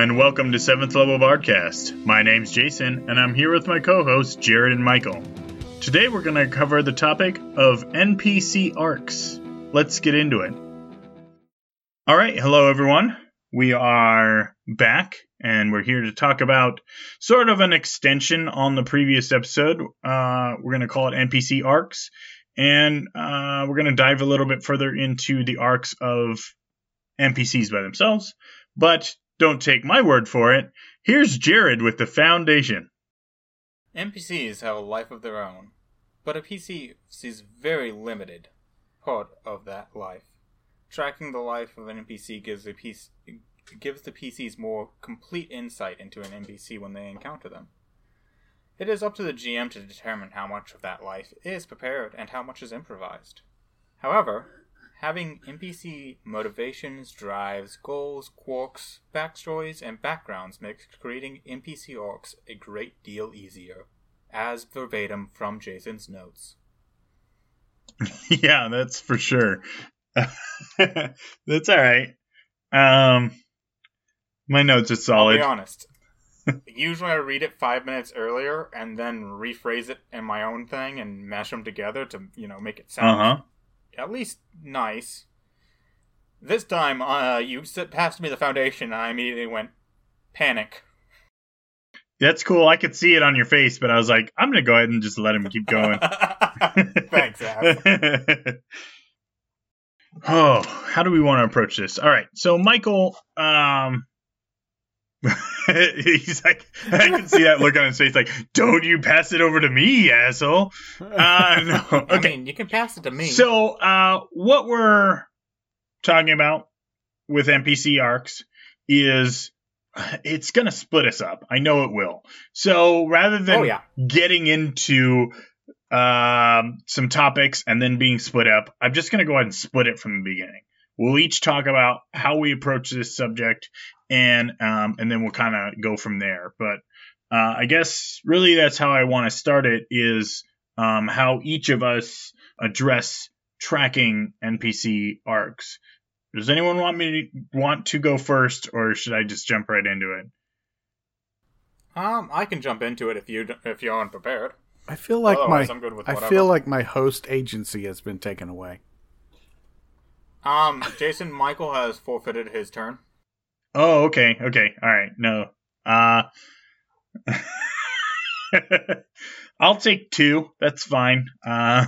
and welcome to 7th Level Bardcast. My name's Jason, and I'm here with my co hosts, Jared and Michael. Today we're going to cover the topic of NPC arcs. Let's get into it. Alright, hello everyone. We are back, and we're here to talk about sort of an extension on the previous episode. Uh, we're going to call it NPC arcs, and uh, we're going to dive a little bit further into the arcs of NPCs by themselves. But don't take my word for it. Here's Jared with the foundation. NPCs have a life of their own, but a PC sees very limited part of that life. Tracking the life of an NPC gives the PC, gives the PCs more complete insight into an NPC when they encounter them. It is up to the GM to determine how much of that life is prepared and how much is improvised. However, having NPC motivations, drives, goals, quirks, backstories, and backgrounds makes creating NPC arcs a great deal easier, as verbatim from Jason's notes. yeah, that's for sure. that's all right. Um, my notes are solid. I'll be honest. Usually, I read it five minutes earlier and then rephrase it in my own thing and mash them together to you know make it sound Uh-huh. At least nice. This time, uh, you passed me the foundation, and I immediately went panic. That's cool. I could see it on your face, but I was like, I'm going to go ahead and just let him keep going. Thanks, oh, how do we want to approach this? All right. So, Michael, um, he's like, I can see that look on his face, like, don't you pass it over to me, asshole. Uh, no. I mean, you can pass it to me. So, uh, what we're talking about with NPC arcs is it's going to split us up. I know it will. So, rather than oh yeah, getting into um, some topics and then being split up, I'm just going to go ahead and split it from the beginning. We'll each talk about how we approach this subject, and um, and then we'll kind of go from there. But uh, I guess really that's how I want to start it is um, how each of us address tracking NPC arcs. Does anyone want me to want to go first, or should I just jump right into it? um, I can jump into it if you if you're unprepared. I feel like Otherwise, my I'm good with I feel like my host agency has been taken away. Um, Jason Michael has forfeited his turn. Oh, okay, okay, all right. No, uh, I'll take two. That's fine. Uh,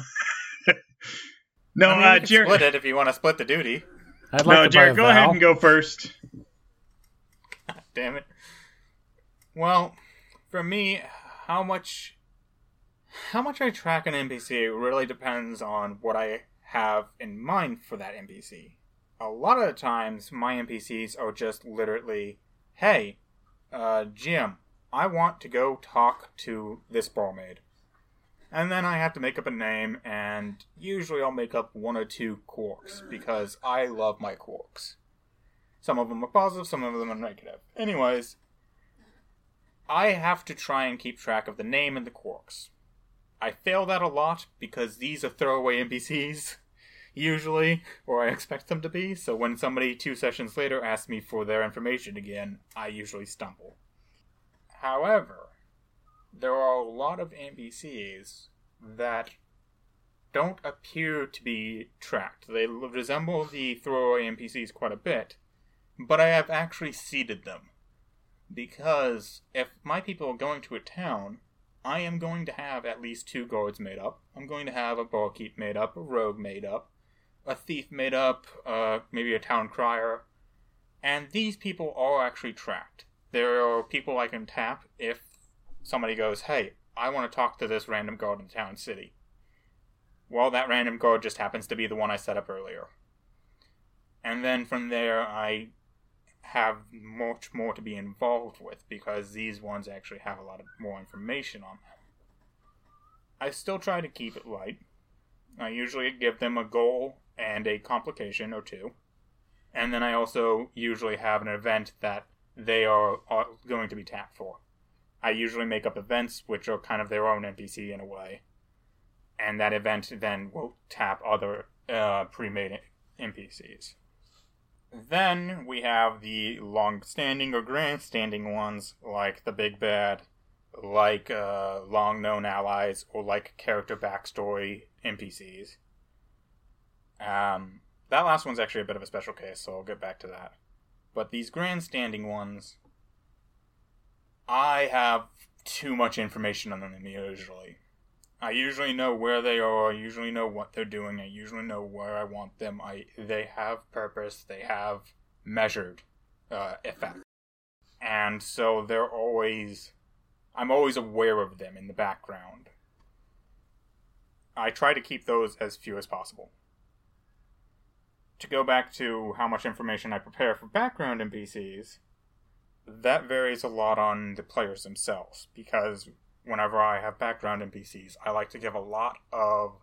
no, I mean, uh, Jared. split it if you want to split the duty. I'd like no, to Jared, buy go a ahead and go first. Damn it. Well, for me, how much how much I track an NPC really depends on what I have in mind for that NPC. A lot of the times, my NPCs are just literally, "Hey, uh, GM, I want to go talk to this barmaid." And then I have to make up a name, and usually I'll make up one or two quarks because I love my quarks. Some of them are positive, some of them are negative. Anyways, I have to try and keep track of the name and the quarks. I fail that a lot because these are throwaway NPCs, usually, or I expect them to be, so when somebody two sessions later asks me for their information again, I usually stumble. However, there are a lot of NPCs that don't appear to be tracked. They resemble the throwaway NPCs quite a bit, but I have actually seeded them. Because if my people are going to a town, I am going to have at least two guards made up. I'm going to have a barkeep made up, a rogue made up, a thief made up, uh, maybe a town crier. And these people are actually tracked. There are people I can tap if somebody goes, hey, I want to talk to this random guard in town city. Well, that random guard just happens to be the one I set up earlier. And then from there, I have much more to be involved with because these ones actually have a lot of more information on them. I still try to keep it light. I usually give them a goal and a complication or two. And then I also usually have an event that they are, are going to be tapped for. I usually make up events which are kind of their own NPC in a way. And that event then will tap other uh, pre made NPCs. Then we have the long-standing or grand-standing ones, like the Big Bad, like uh, long-known allies, or like character backstory NPCs. Um, that last one's actually a bit of a special case, so I'll get back to that. But these grand-standing ones, I have too much information on them usually. I usually know where they are. I usually know what they're doing. I usually know where I want them. I they have purpose. They have measured uh, effect, and so they're always. I'm always aware of them in the background. I try to keep those as few as possible. To go back to how much information I prepare for background NPCs, that varies a lot on the players themselves because whenever I have background NPCs, I like to give a lot of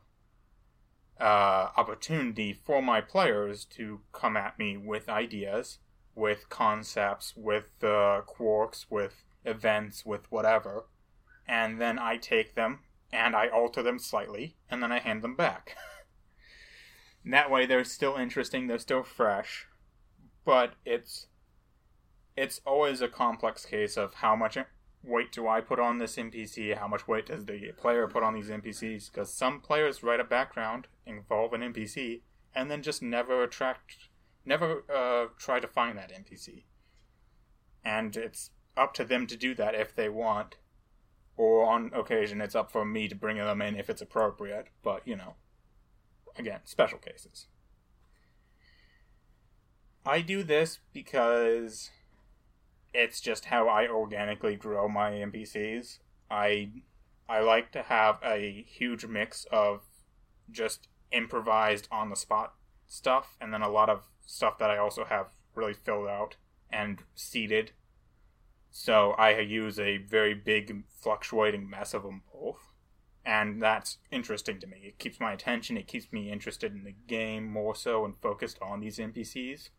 uh, opportunity for my players to come at me with ideas, with concepts, with uh, quirks, with events, with whatever, and then I take them and I alter them slightly, and then I hand them back. that way, they're still interesting, they're still fresh, but it's it's always a complex case of how much weight do I put on this NPC? How much weight does the player put on these NPCs? Because some players write a background, involve an NPC, and then just never attract, never uh, try to find that NPC. And it's up to them to do that if they want, or on occasion it's up for me to bring them in if it's appropriate. But you know, again, special cases. I do this because it's just how I organically grow my NPCs. I I like to have a huge mix of just improvised on the spot stuff and then a lot of stuff that I also have really filled out and seeded. So I use a very big fluctuating mess of them both. And that's interesting to me. It keeps my attention, it keeps me interested in the game more so and focused on these NPCs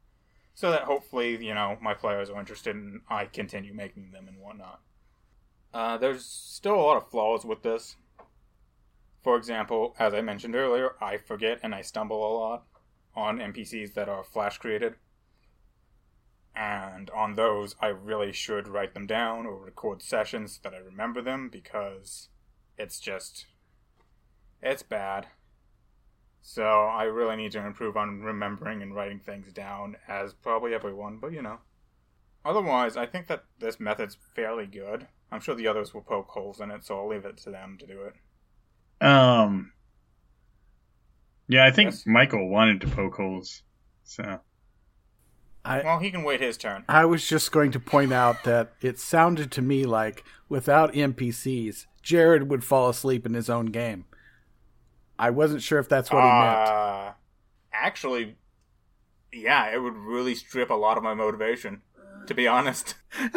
so that hopefully you know my players are interested and I continue making them and whatnot. Uh, there's still a lot of flaws with this. For example, as I mentioned earlier, I forget and I stumble a lot on NPCs that are flash created. And on those, I really should write them down or record sessions so that I remember them because it's just. It's bad. So I really need to improve on remembering and writing things down, as probably everyone, but you know. Otherwise, I think that this method's fairly good. I'm sure the others will poke holes in it, so I'll leave it to them to do it. Um. Yeah, I think Yes. Michael wanted to poke holes. So I Well, he can wait his turn. I was just going to point out that it sounded to me like without NPCs, Jared would fall asleep in his own game. I wasn't sure if that's what he meant. Uh, actually, yeah, it would really strip a lot of my motivation, to be honest.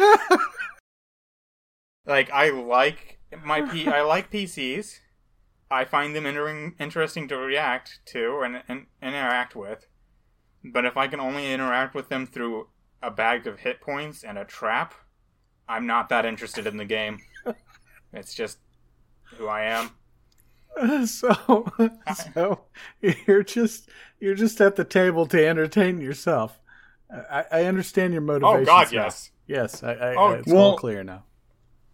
like, I like my P- I like PCs. I find them inter- interesting to react to and, and interact with. But if I can only interact with them through a bag of hit points and a trap, I'm not that interested in the game. it's just who I am. so so you're just you're just at the table to entertain yourself. I, I understand your motivation. Oh God, yes. Yes, I, I, Oh, it's well- all clear now.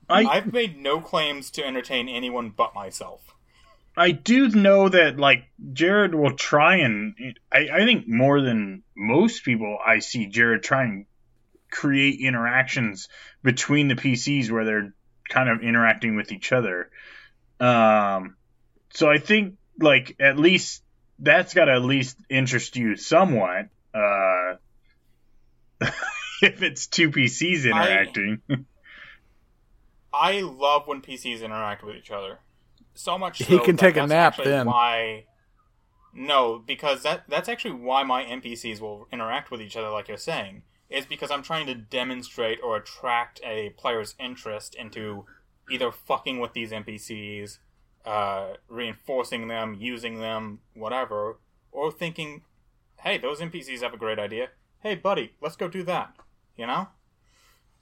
I I've made no claims to entertain anyone but myself. I do know that like Jared will try and I, I think more than most people I see Jared try and create interactions between the PCs where they're kind of interacting with each other. Um so I think like at least that's got to at least interest you somewhat. Uh if it's two PCs interacting. I love when PCs interact with each other. So much so He can take a nap then. Why? No, because that that's actually why my NPCs will interact with each other, like you're saying, is because I'm trying to demonstrate or attract a player's interest into either fucking with these NPCs, uh, reinforcing them, using them, whatever, or thinking, hey, those NPCs have a great idea. Hey, buddy, let's go do that. You know?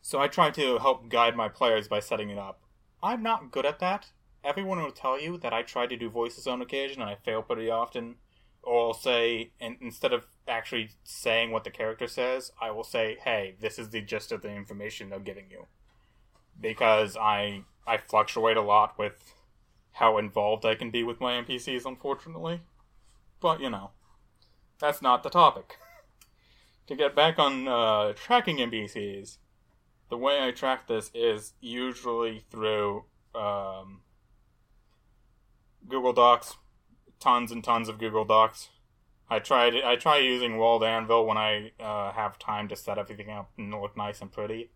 So I try to help guide my players by setting it up. I'm not good at that. Everyone will tell you that I try to do voices on occasion and I fail pretty often, or I'll say, and instead of actually saying what the character says, I will say, "Hey, this is the gist of the information they're giving you," because I I fluctuate a lot with how involved I can be with my NPCs, unfortunately. But you know, that's not the topic. to get back on uh, tracking NPCs, the way I track this is usually through um, Google Docs, tons and tons of Google Docs. I tried. I try using World Anvil when I uh, have time to set everything up and look nice and pretty.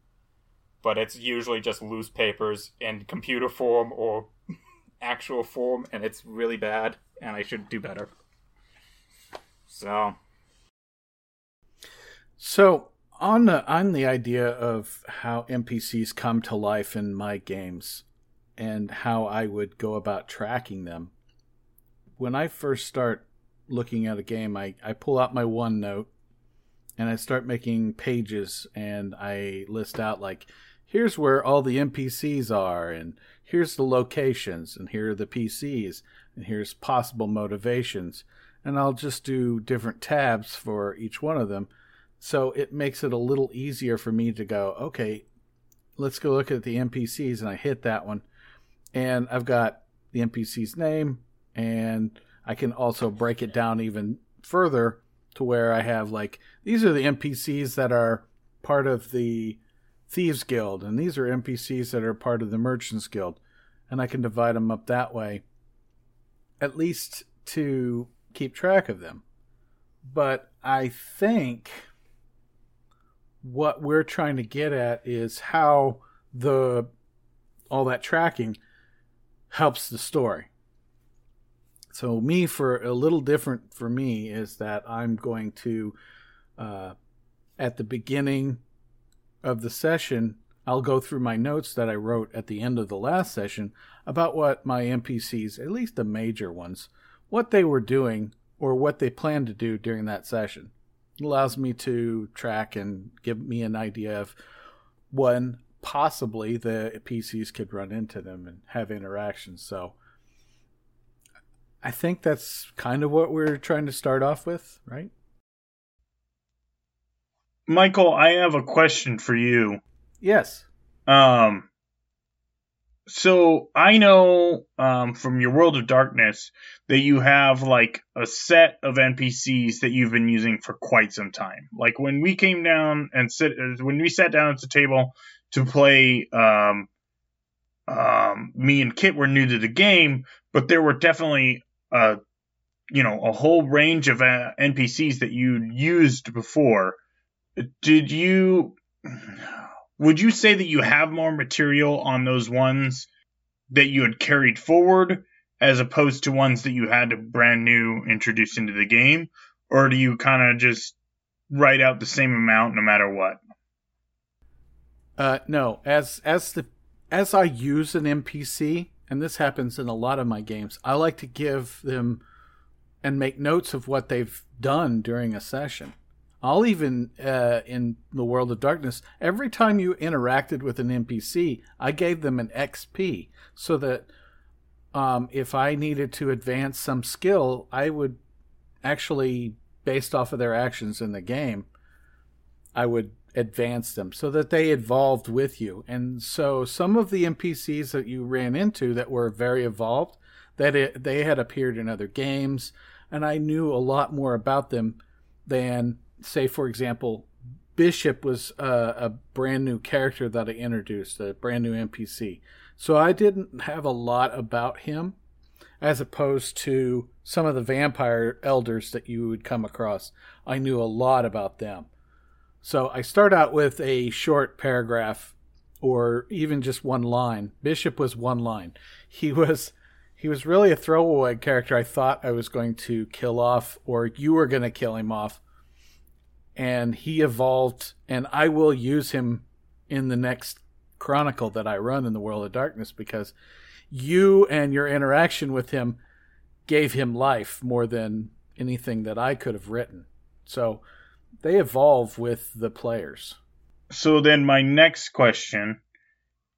But it's usually just loose papers in computer form or actual form, and it's really bad. And I should do better. So. So on the on the idea of how NPCs come to life in my games, and how I would go about tracking them. When I first start looking at a game, I, I pull out my OneNote and I start making pages and I list out like here's where all the NPCs are and here's the locations and here are the PCs and here's possible motivations. And I'll just do different tabs for each one of them. So it makes it a little easier for me to go okay let's go look at the NPCs and I hit that one and I've got the NPC's name, and I can also break it down even further to where I have like these are the NPCs that are part of the Thieves Guild, and these are NPCs that are part of the Merchants Guild, and I can divide them up that way, at least to keep track of them. But I think what we're trying to get at is how the all that tracking helps the story. So, me, for a little different for me, is that I'm going to, uh, at the beginning of the session, I'll go through my notes that I wrote at the end of the last session about what my NPCs, at least the major ones, what they were doing or what they planned to do during that session. It allows me to track and give me an idea of when possibly the PCs could run into them and have interactions. So I think that's kind of what we're trying to start off with, right? Michael, I have a question for you. Yes. Um so I know um, from your World of Darkness that you have like a set of NPCs that you've been using for quite some time. Like when we came down and sit, when we sat down at the table to play. Um, um, me and Kit were new to the game, but there were definitely uh, you know a whole range of uh, NPCs that you used before. Did you? Would you say that you have more material on those ones that you had carried forward, as opposed to ones that you had to brand new introduce into the game, or do you kind of just write out the same amount no matter what? Uh, no, as as the as I use an NPC, and this happens in a lot of my games, I like to give them and make notes of what they've done during a session. I'll even uh, in the world of darkness, every time you interacted with an NPC, I gave them an XP so that um, if I needed to advance some skill, I would actually, based off of their actions in the game, I would advance them so that they evolved with you. And so some of the NPCs that you ran into that were very evolved, that it, they had appeared in other games, and I knew a lot more about them than, say, for example, Bishop was a, a brand new character that I introduced, a brand new NPC. So I didn't have a lot about him as opposed to some of the vampire elders that you would come across. I knew a lot about them. So I start out with a short paragraph or even just one line. Bishop was one line. He was he was really a throwaway character I thought I was going to kill off or you were going to kill him off. And he evolved and I will use him in the next chronicle that I run in the World of Darkness because you and your interaction with him gave him life more than anything that I could have written. So they evolve with the players. So then my next question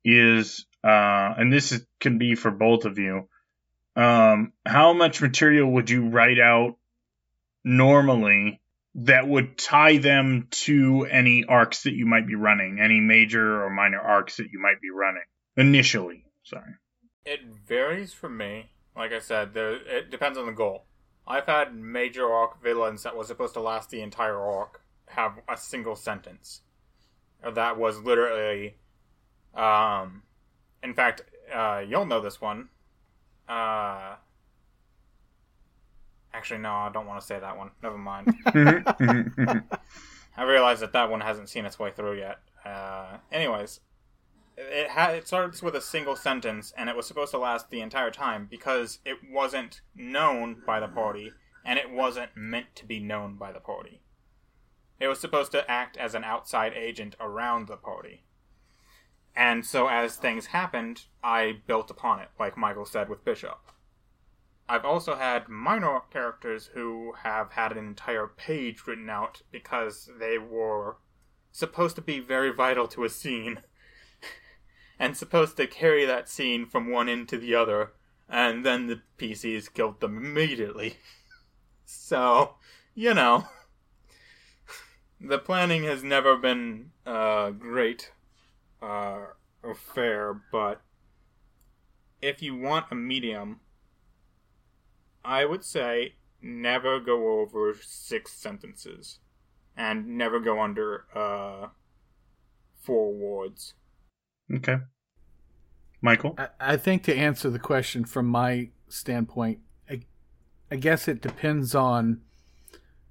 is, uh, and this is, can be for both of you. Um, how much material would you write out normally that would tie them to any arcs that you might be running, any major or minor arcs that you might be running initially. Sorry. It varies for me. Like I said, there it depends on the goal. I've had major arc villains that was supposed to last the entire arc have a single sentence. That was literally, um, in fact, uh, you'll know this one. Uh, actually, no, I don't want to say that one. Never mind. I realize that that one hasn't seen its way through yet. Uh, anyways, it ha- it starts with a single sentence, and it was supposed to last the entire time because it wasn't known by the party, and it wasn't meant to be known by the party. It was supposed to act as an outside agent around the party. And so, as things happened, I built upon it, like Michael said with Bishop. I've also had minor characters who have had an entire page written out because they were supposed to be very vital to a scene and supposed to carry that scene from one end to the other, and then the PCs killed them immediately. so, you know, the planning has never been uh, great uh, but if you want a medium, I would say never go over six sentences and never go under uh, four words. Okay. Michael? I, I think to answer the question from my standpoint, I, I guess it depends on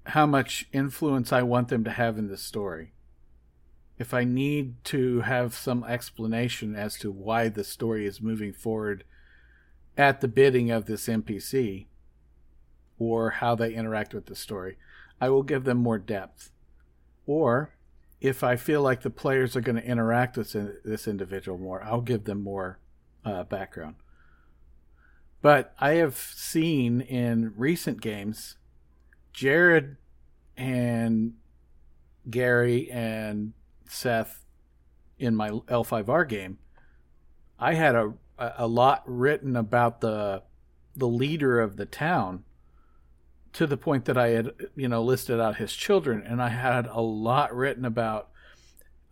how much influence I want them to have in the story. If I need to have some explanation as to why the story is moving forward at the bidding of this NPC or how they interact with the story, I will give them more depth. Or if I feel like the players are going to interact with this individual more, I'll give them more uh, background. But I have seen in recent games, Jared and Gary and Seth in my L5R game, I had a a lot written about the the leader of the town to the point that I had, you know, listed out his children, and I had a lot written about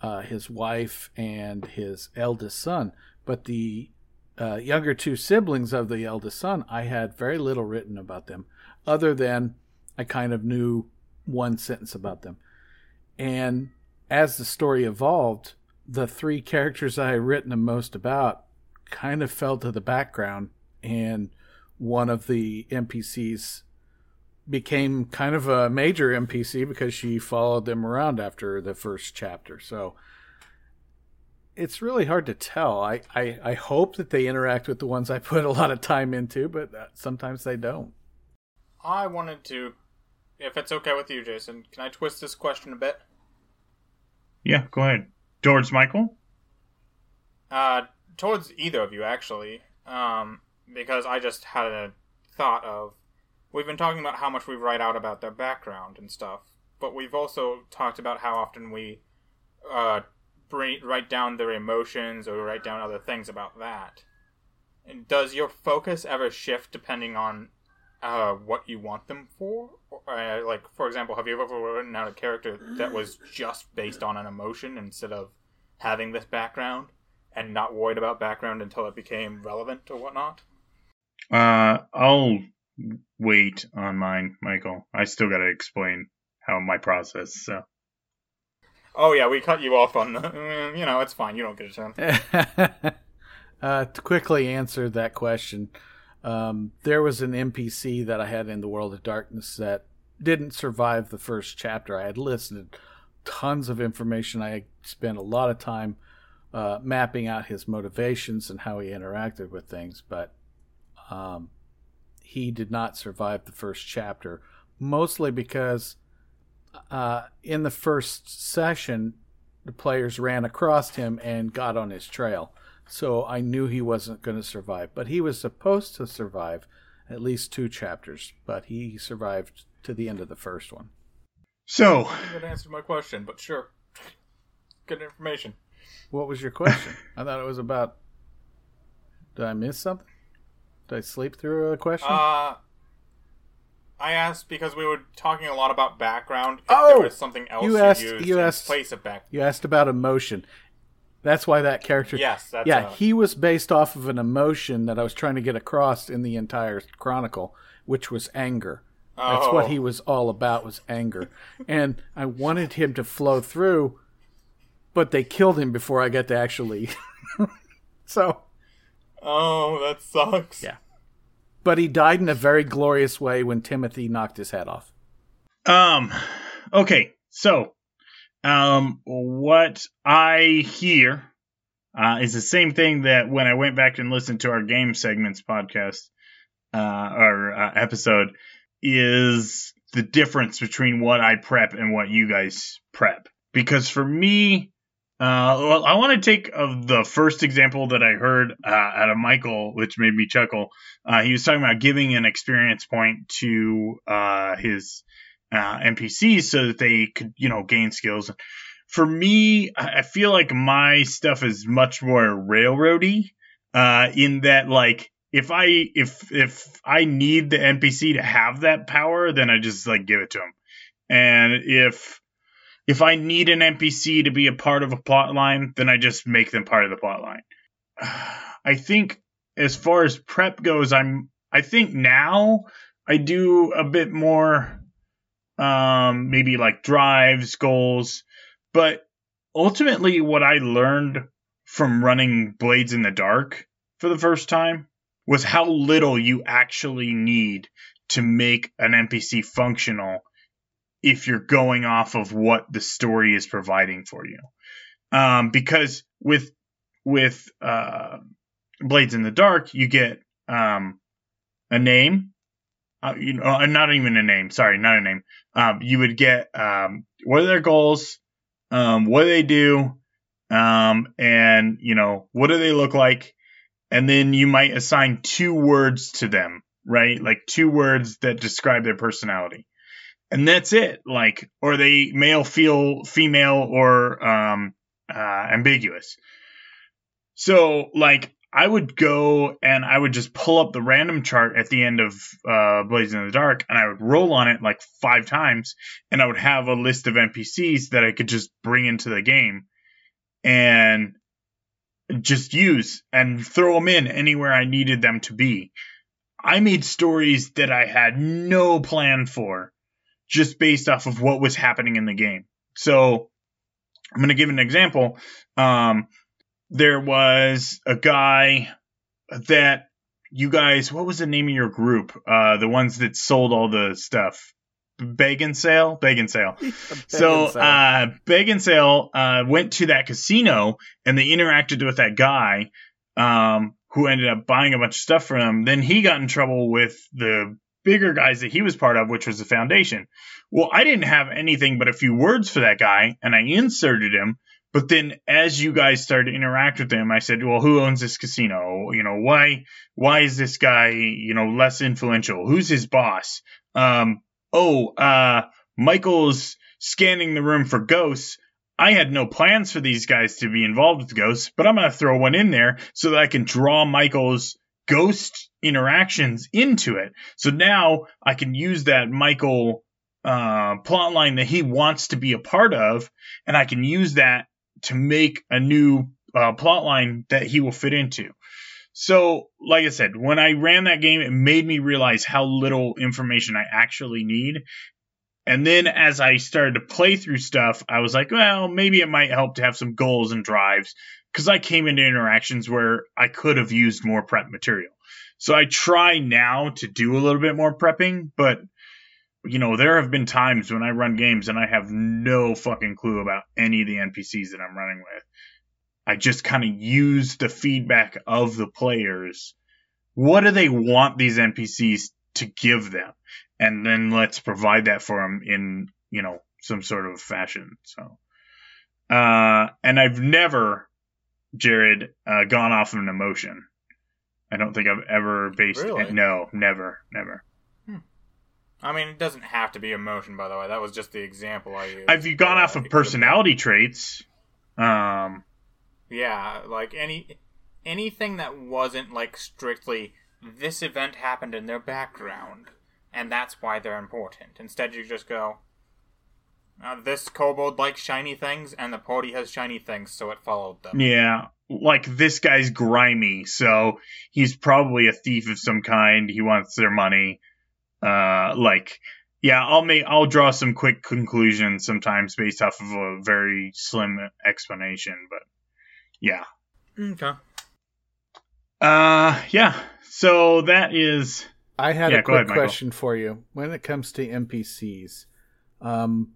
uh, his wife and his eldest son. But the uh, younger two siblings of the eldest son, I had very little written about them, other than I kind of knew one sentence about them. And as the story evolved, the three characters I had written the most about kind of fell to the background, and one of the NPCs became kind of a major NPC because she followed them around after the first chapter. So it's really hard to tell. I, I, I hope that they interact with the ones I put a lot of time into, but sometimes they don't. I wanted to, if it's okay with you, Jason, can I twist this question a bit? Yeah, go ahead. Towards Michael? Uh, towards either of you, actually. Um, because I just had a thought of we've been talking about how much we write out about their background and stuff, but we've also talked about how often we uh, bring, write down their emotions or write down other things about that. And does your focus ever shift depending on uh, what you want them for? Uh, like, for example, have you ever written out a character that was just based on an emotion instead of having this background and not worried about background until it became relevant or whatnot? Uh, I'll wait on mine, Michael. I still got to explain how my process. So. Oh yeah, we cut you off on the. You know, it's fine. You don't get a turn. uh, to quickly answer that question, um, there was an NPC that I had in the World of Darkness that didn't survive the first chapter. I had listed tons of information. I spent a lot of time uh, mapping out his motivations and how he interacted with things, but um, he did not survive the first chapter, mostly because uh, in the first session, the players ran across him and got on his trail. So I knew he wasn't going to survive. But he was supposed to survive at least two chapters, but he survived to the end of the first one. So. That answered my question, but sure. Good information. What was your question? I thought it was about. Did I miss something? Did I sleep through a question? Uh, I asked because we were talking a lot about background. If Oh! there was something else You you, asked- you in asked- place of back. You asked about emotion. That's why that character. Yes, that's yeah. uh, He was based off of an emotion that I was trying to get across in the entire chronicle, which was anger. Oh. That's Oh. what he was all about was anger, and I wanted him to flow through, but they killed him before I got to actually. so, Oh, that sucks. Yeah. But he died in a very glorious way when Timothy knocked his head off. Um, okay, so, um, what I hear uh, is the same thing that when I went back and listened to our game segments podcast uh, or uh, episode is the difference between what I prep and what you guys prep. Because for me, uh, well, I want to take of the first example that I heard uh, out of Michael, which made me chuckle. Uh, he was talking about giving an experience point to uh, his uh, NPCs so that they could, you know, gain skills. For me, I feel like my stuff is much more railroady, uh, in that like if I if if I need the NPC to have that power, then I just like give it to him. And if if I need an NPC to be a part of a plot line, then I just make them part of the plot line. I think as far as prep goes, I'm I think now I do a bit more um maybe like drives, goals, but ultimately what I learned from running Blades in the Dark for the first time was how little you actually need to make an NPC functional if you're going off of what the story is providing for you. Um, because with with uh, Blades in the Dark, you get um, a name, uh, you know, uh, not even a name. Sorry, not a name. Um, you would get um, what are their goals, um, what do they do, um, and you know what do they look like, and then you might assign two words to them, right? Like two words that describe their personality and that's it. Like, or they male, feel female, or um, uh, ambiguous. So, like, I would go and I would just pull up the random chart at the end of uh, Blades in the Dark, and I would roll on it like five times, and I would have a list of NPCs that I could just bring into the game and just use and throw them in anywhere I needed them to be. I made stories that I had no plan for just based off of what was happening in the game. So I'm going to give an example. Um, there was a guy that you guys, what was the name of your group? Uh, the ones that sold all the stuff. Beg and sale, beg and sale. so, uh, beg and sale uh, went to that casino and they interacted with that guy um, who ended up buying a bunch of stuff from him. Then he got in trouble with the bigger guys that he was part of, which was the foundation. Well, I didn't have anything but a few words for that guy, and I inserted him. But then, as you guys started to interact with him, I said, "Well, who owns this casino? You know, why why is this guy you know less influential? Who's his boss? Um, oh, uh, Michael's scanning the room for ghosts." I had no plans for these guys to be involved with ghosts, but I'm going to throw one in there so that I can draw Michael's ghost interactions into it. So now I can use that Michael uh, that he wants to be a part of, and I can use that to make a new uh, that he will fit into. So, like I said, when I ran that game, it made me realize how little information I actually need. And then as I started to play through stuff, I was like, well, maybe it might help to have some goals and drives because I came into interactions where I could have used more prep material. So I try now to do a little bit more prepping, but you know, there have been times when I run games and I have no fucking clue about any of the NPCs that I'm running with. I just kind of use the feedback of the players. What do they want these NPCs to give them? And then let's provide that for them in, you know, some sort of fashion. So, uh, and I've never, Jared, uh, gone off of an emotion. I don't think I've ever based. Really? No, never, never. I mean, it doesn't have to be emotion, by the way. That was just the example I used. Have you gone off of personality traits? Um, Yeah, like any anything that wasn't like strictly this event happened in their background. and that's why they're important. Instead, you just go, uh, this kobold likes shiny things, and the party has shiny things, so it followed them. Yeah. Like this guy's grimy, so he's probably a thief of some kind. He wants their money. Uh, like, yeah, I'll make I'll draw some quick conclusions sometimes based off of a very slim explanation, but yeah. Okay. Uh, yeah. So that is I had Yeah, a quick ahead, question for you. When it comes to NPCs, um,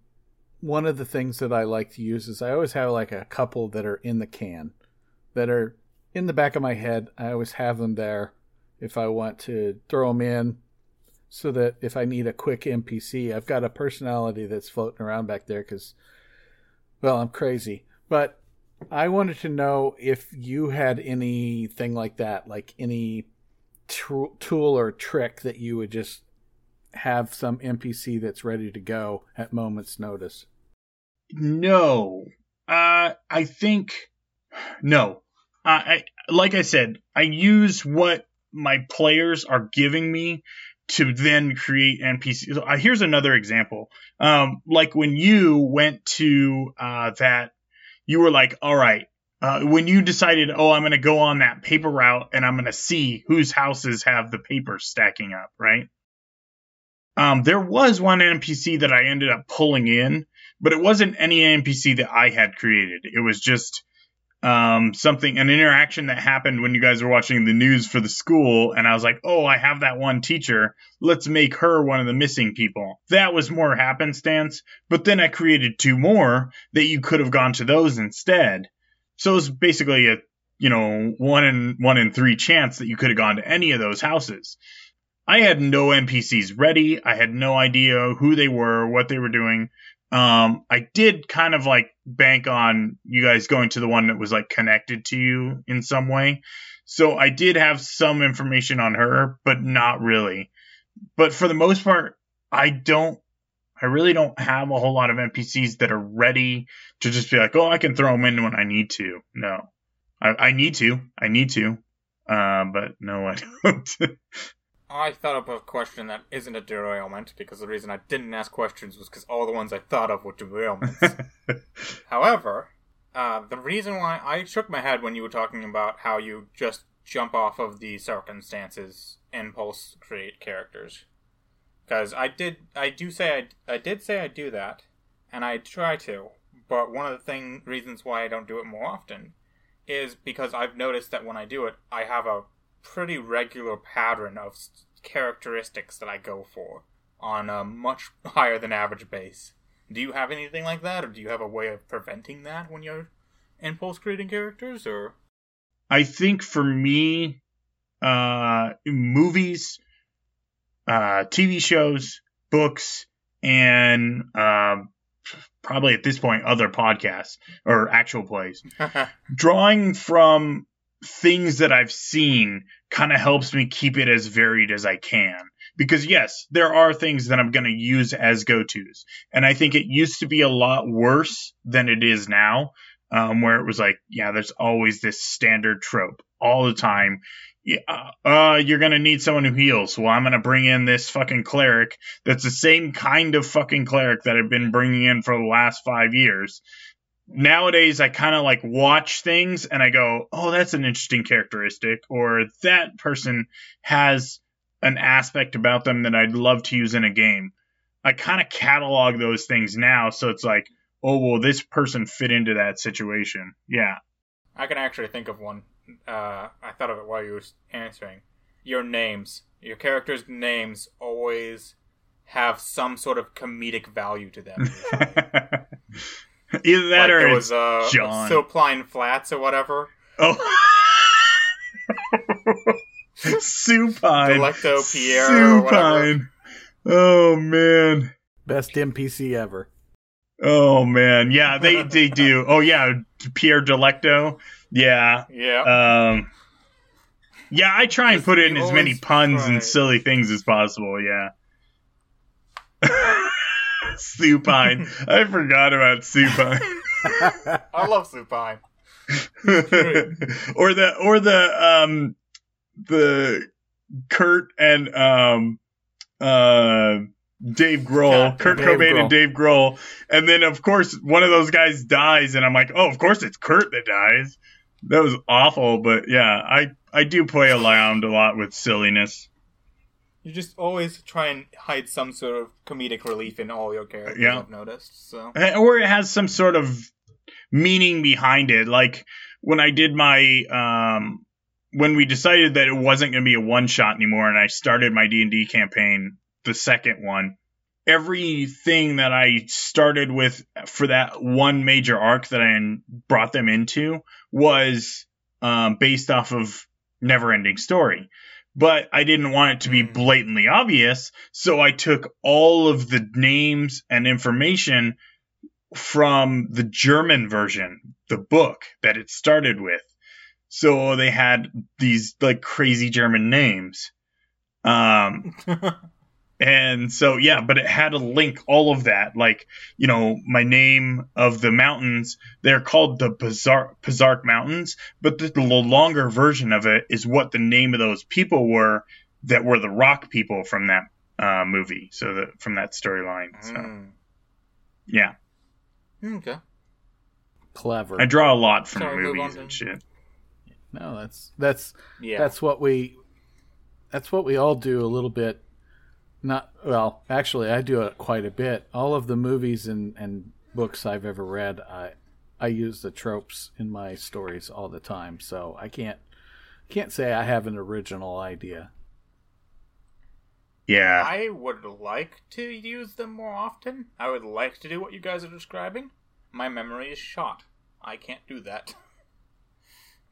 one of the things that I like to use is I always have like a couple that are in the can, that are in the back of my head. I always have them there if I want to throw them in, so that if I need a quick NPC, I've got a personality that's floating around back there. Because, well, I'm crazy, but I wanted to know if you had anything like that, like any tool or trick that you would just have some NPC that's ready to go at moment's notice. No. Uh, I think no. Uh, I like I said, I use what my players are giving me to then create NPCs. Uh, here's another example. Um, like when you went to uh, that, you were like, all right. Uh, when you decided, oh, I'm going to go on that paper route and I'm going to see whose houses have the paper stacking up, right? Um, there was one NPC that I ended up pulling in, but it wasn't any NPC that I had created. It was just um, something, an interaction that happened when you guys were watching the news for the school, and I was like, oh, I have that one teacher. Let's make her one of the missing people. That was more happenstance, but then I created two more that you could have gone to those instead. So it was basically a you know one in one in three chance that you could have gone to any of those houses. I had no NPCs ready. I had no idea who they were, what they were doing. Um, I did kind of like bank on you guys going to the one that was like connected to you in some way. So I did have some information on her, but not really. But for the most part, I don't, I really don't have a whole lot of NPCs that are ready to just be like, oh, I can throw them in when I need to. No, I, I need to. I need to. Uh, but no, I don't. I thought of a question that isn't a derailment because the reason I didn't ask questions was because all the ones I thought of were derailments. However, uh, the reason why I shook my head when you were talking about how you just jump off of the circumstances impulse create characters, because I did, I do say I, I did say I do that, and I try to, but one of the thing reasons why I don't do it more often is because I've noticed that when I do it, I have a pretty regular pattern of characteristics that I go for on a much higher than average base. Do you have anything like that, or do you have a way of preventing that when you're impulse creating characters, or I think for me, uh, movies, uh, TV shows, books, and um probably at this point other podcasts or actual plays. Drawing from things that I've seen kind of helps me keep it as varied as I can. Because yes, there are things that I'm going to use as go-tos, and I think it used to be a lot worse than it is now um, where it was like, yeah, there's always this standard trope all the time. Yeah, uh, you're gonna need someone who heals. Well, I'm gonna bring in this fucking cleric that's the same kind of fucking cleric that I've been bringing in for the last five years. Nowadays, I kind of like watch things and I go, oh, that's an interesting characteristic, or that person has an aspect about them that I'd love to use in a game. I kind of catalog those things now, so it's like, oh well this person fit into that situation yeah I can actually think of one. Uh, I thought of it while you were answering. Your names, your characters' names, always have some sort of comedic value to them. either that like or there it's was uh, John. Supine Flats or whatever. oh. Supine. Delecto Pierre supine. Oh man. Best NPC ever. oh man. Yeah they they do. Oh yeah. Pierre delecto. Yeah. Yeah. um yeah i try and put in as many puns try. and silly things as possible. Yeah supine i forgot about supine I love Supine. or the or the um the Kurt and um uh, Dave Grohl, Kurt Dave Cobain Grohl. and Dave Grohl, and then of course one of those guys dies, and I'm like, oh, of course it's Kurt that dies. That was awful, but yeah, I I do play around a lot with silliness. You just always try and hide some sort of comedic relief in all your characters. Yeah. I've noticed. So Eh, or it has some sort of meaning behind it like when i did my um when we decided that it wasn't going to be a one shot anymore and i started my d&d campaign the second one everything that i started with for that one major arc that i brought them into was um, based off of never ending story but i didn't want it to be Mm. blatantly obvious so i took all of the names and information from the German version, the book that it started with. So they had these like crazy German names. Um, and so, yeah, but it had to link all of that. Like, you know, my name of the mountains, they're called the Pizark, Pizark Mountains, but the, the longer version of it is what the name of those people were that were the rock people from that uh, movie. So, that from that storyline. So, Mm. yeah. okay. Clever. I draw a lot from Sorry, movies and shit. no, that's that's Yeah. that's what we that's what we all do a little bit. Not well, actually, I do it quite a bit. All of the movies and and books I've ever read, I I use the tropes in my stories all the time. So I can't can't say I have an original idea. Yeah. I would like to use them more often. I would like to do what you guys are describing. My memory is shot. I can't do that.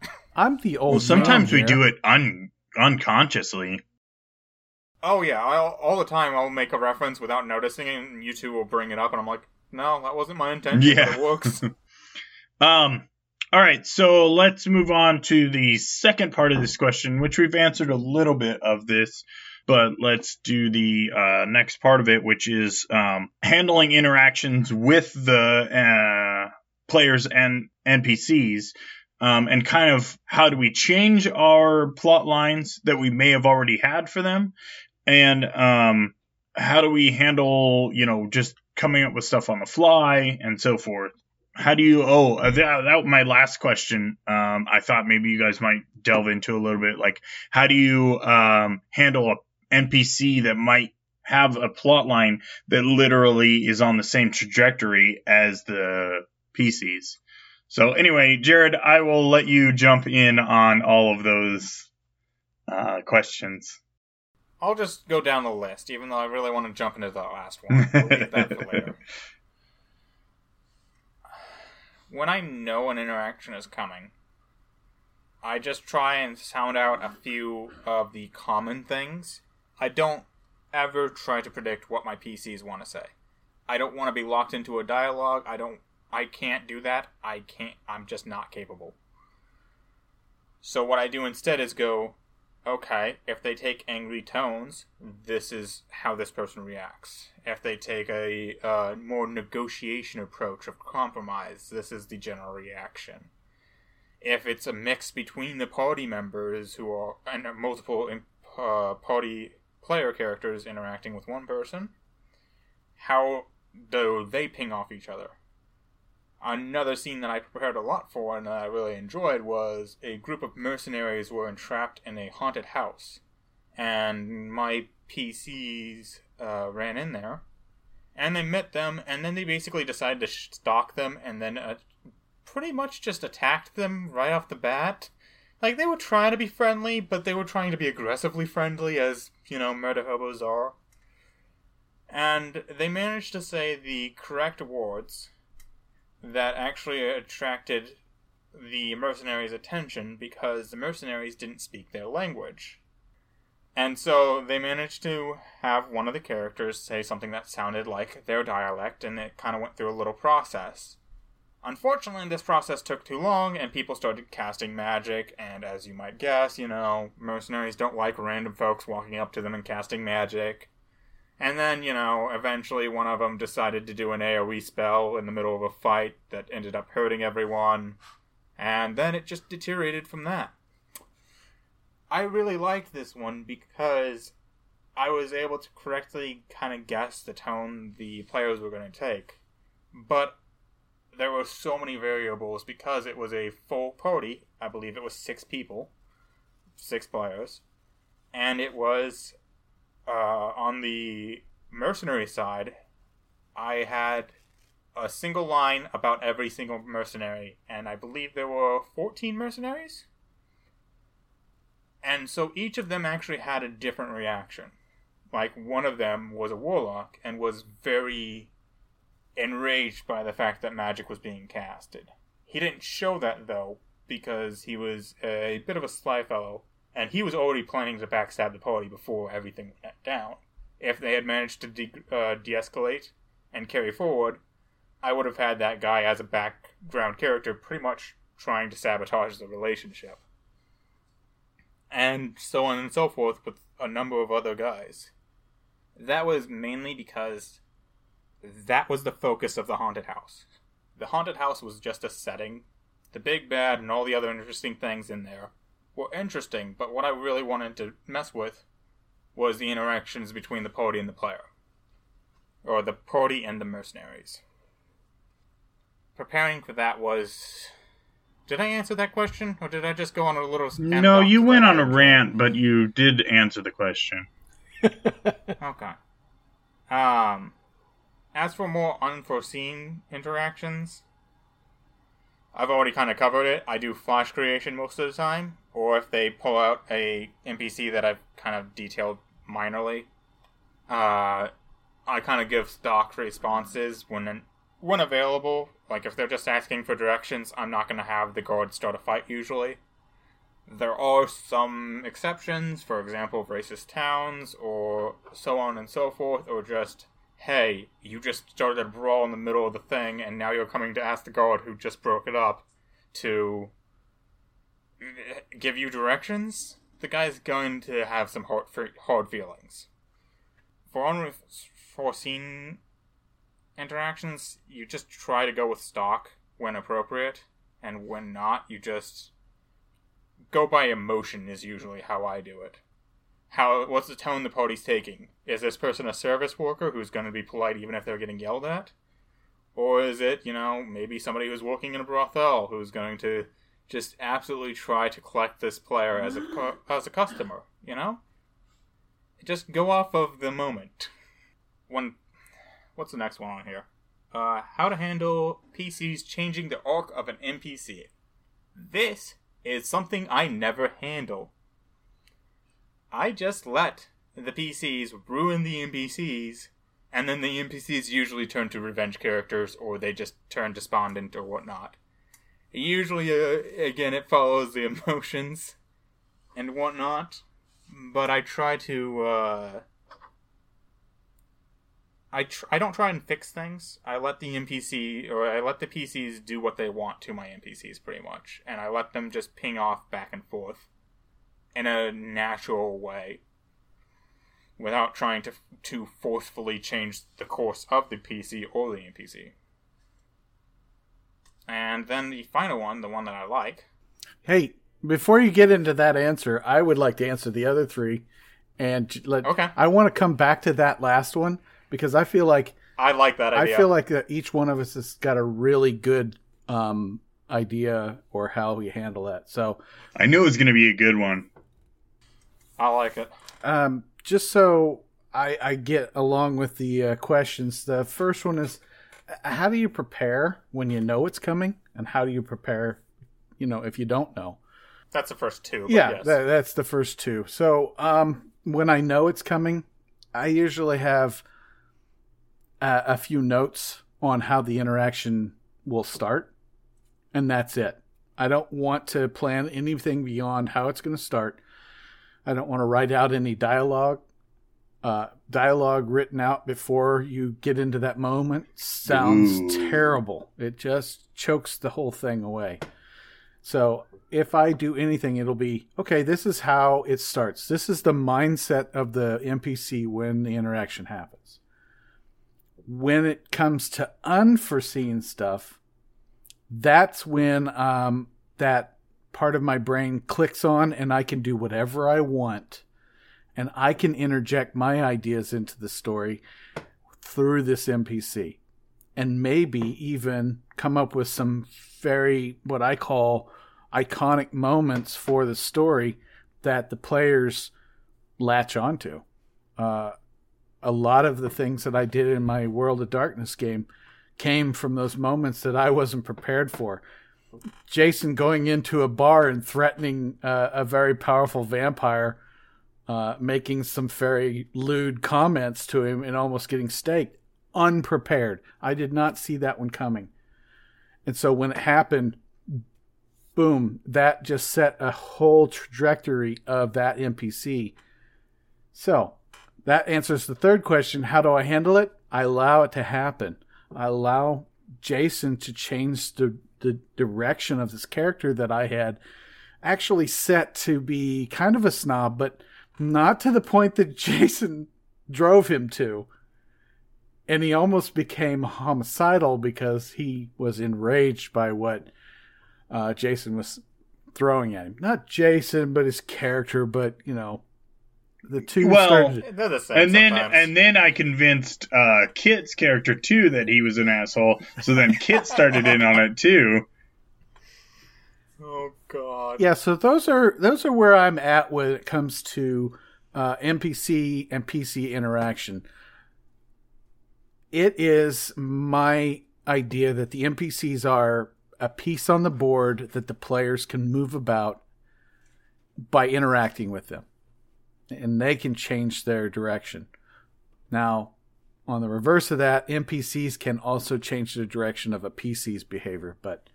I'm the old. Well, sometimes man we here. do it un- unconsciously. Oh yeah, I'll, all the time I'll make a reference without noticing, it, and you two will bring it up, and I'm like, no, that wasn't my intention. Yeah. but it works. Um. All right, so let's move on to the second part of this question, which we've answered a little bit of this, but let's do the uh, next part of it, which is um, handling interactions with the uh, players and NPCs, um, and kind of how do we change our plot lines that we may have already had for them, and um, how do we handle, you know, just coming up with stuff on the fly and so forth? How do you oh uh, that, that my last question. Um i thought maybe you guys might delve into a little bit. Like how do you um handle a npc that might have a plot line that literally is on the same trajectory as the pcs so anyway jared i will let you jump in on all of those uh questions I'll just go down the list, even though I really want to jump into the last one. We'll leave that for later. When I know an interaction is coming, I just try and sound out a few of the common things. I don't ever try to predict what my PCs want to say. I don't want to be locked into a dialogue. I don't I can't do that. I can't I'm just not capable. So what I do instead is go, okay, if they take angry tones, this is how this person reacts. If they take a uh, more negotiation approach of compromise, this is the general reaction. If it's a mix between the party members who are and multiple uh, party player characters interacting with one person, how do they ping off each other? Another scene that I prepared a lot for and that I really enjoyed was a group of mercenaries were entrapped in a haunted house. And my PCs uh, ran in there, and they met them, and then they basically decided to stalk them, and then uh, pretty much just attacked them right off the bat. Like, they were trying to be friendly, but they were trying to be aggressively friendly, as, you know, murder hobos are. And they managed to say the correct words that actually attracted the mercenaries' attention because the mercenaries didn't speak their language. And so they managed to have one of the characters say something that sounded like their dialect, and it kind of went through a little process. Unfortunately, this process took too long, and people started casting magic, and as you might guess, you know, mercenaries don't like random folks walking up to them and casting magic. And then, you know, eventually one of them decided to do an AoE spell in the middle of a fight that ended up hurting everyone. And then it just deteriorated from that. I really liked this one because I was able to correctly kind of guess the tone the players were going to take. But there were so many variables because it was a full party. I believe it was six people, six players, and it was uh, on the mercenary side. I had a single line about every single mercenary, and I believe there were 14 mercenaries. And so each of them actually had a different reaction. Like one of them was a warlock and was very enraged by the fact that magic was being casted. He didn't show that though, because he was a bit of a sly fellow, and he was already planning to backstab the party before everything went down. If they had managed to de- uh, de-escalate and carry forward, I would have had that guy as a background character, pretty much trying to sabotage the relationship, and so on and so forth with a number of other guys. That was mainly because that was the focus of the haunted house. The haunted house was just a setting. The big bad and all the other interesting things in there were interesting, but what I really wanted to mess with was the interactions between the party and the player. Or the party and the mercenaries. Preparing for that was. Did I answer that question, or did I just go on a little? No, you went on a rant, but you did answer the question. okay. Um, as for more unforeseen interactions, I've already kind of covered it. I do flash creation most of the time, or if they pull out a NPC that I've kind of detailed minorly, uh, I kind of give stock responses when when available. Like if they're just asking for directions, I'm not going to have the guard start a fight usually. There are some exceptions, for example, racist towns, or so on and so forth, or just hey, you just started a brawl in the middle of the thing, and now you're coming to ask the guard who just broke it up to give you directions, the guy's going to have some hard, hard feelings. For unforeseen interactions, you just try to go with stock when appropriate, and when not, you just go by emotion, is usually how I do it how what's the tone the party's taking? Is this person a service worker who's going to be polite even if they're getting yelled at? Or is it, you know, maybe somebody who's working in a brothel who's going to just absolutely try to collect this player as a as a customer, you know? Just go off of the moment. One what's the next one on here? Uh, how to handle PCs changing the arc of an NPC. This is something I never handle I just let the PCs ruin the NPCs, and then the NPCs usually turn to revenge characters or they just turn despondent or whatnot. Usually, uh, again, it follows the emotions and whatnot, but I try to. Uh, I tr- I don't try and fix things. I let the NPC or I let the PCs do what they want to my NPCs pretty much, and I let them just ping off back and forth in a natural way without trying to to forcefully change the course of the PC or the NPC. And then the final one, the one that I like. Hey, before you get into that answer, I would like to answer the other three, and let. Okay. I want to come back to that last one because I feel like I like that idea. I feel like each one of us has got a really good um, idea or how we handle that. So I knew it was going to be a good one. I like it. Um, just so I, I get along with the uh, questions, the first one is how do you prepare when you know it's coming, and how do you prepare, you know, if you don't know? That's the first two. yeah, yes. that, that's the first two. So um, when I know it's coming, I usually have a, a few notes on how the interaction will start, and that's it. I don't want to plan anything beyond how it's going to start. I don't want to write out any dialogue. Uh, dialogue written out before you get into that moment sounds Ooh. terrible. It just chokes the whole thing away. So if I do anything, it'll be okay. This is how it starts. This is the mindset of the NPC when the interaction happens. When it comes to unforeseen stuff, that's when um, that part of my brain clicks on and I can do whatever I want and I can interject my ideas into the story through this NPC and maybe even come up with some very what I call iconic moments for the story that the players latch onto. Uh, a lot of the things that I did in my World of Darkness game came from those moments that I wasn't prepared for. Jason going into a bar and threatening uh, a very powerful vampire, uh, making some very lewd comments to him and almost getting staked. Unprepared. I did not see that one coming. And so when it happened, boom, that just set a whole trajectory of that NPC. So that answers the third question. How do I handle it? I allow it to happen. I allow Jason to change the, the direction of this character that I had actually set to be kind of a snob, but not to the point that Jason drove him to. And he almost became homicidal because he was enraged by what uh, Jason was throwing at him. Not Jason, but his character, but, you know, the two Well, started. They're the same and then sometimes. and then I convinced uh, Kit's character too that he was an asshole. So then Kit started in on it too. oh god. Yeah, so those are those are where I'm at when it comes to uh, NPC and PC interaction. It is my idea that the NPCs are a piece on the board that the players can move about by interacting with them, and they can change their direction. Now, on the reverse of that, NPCs can also change the direction of a PC's behavior, but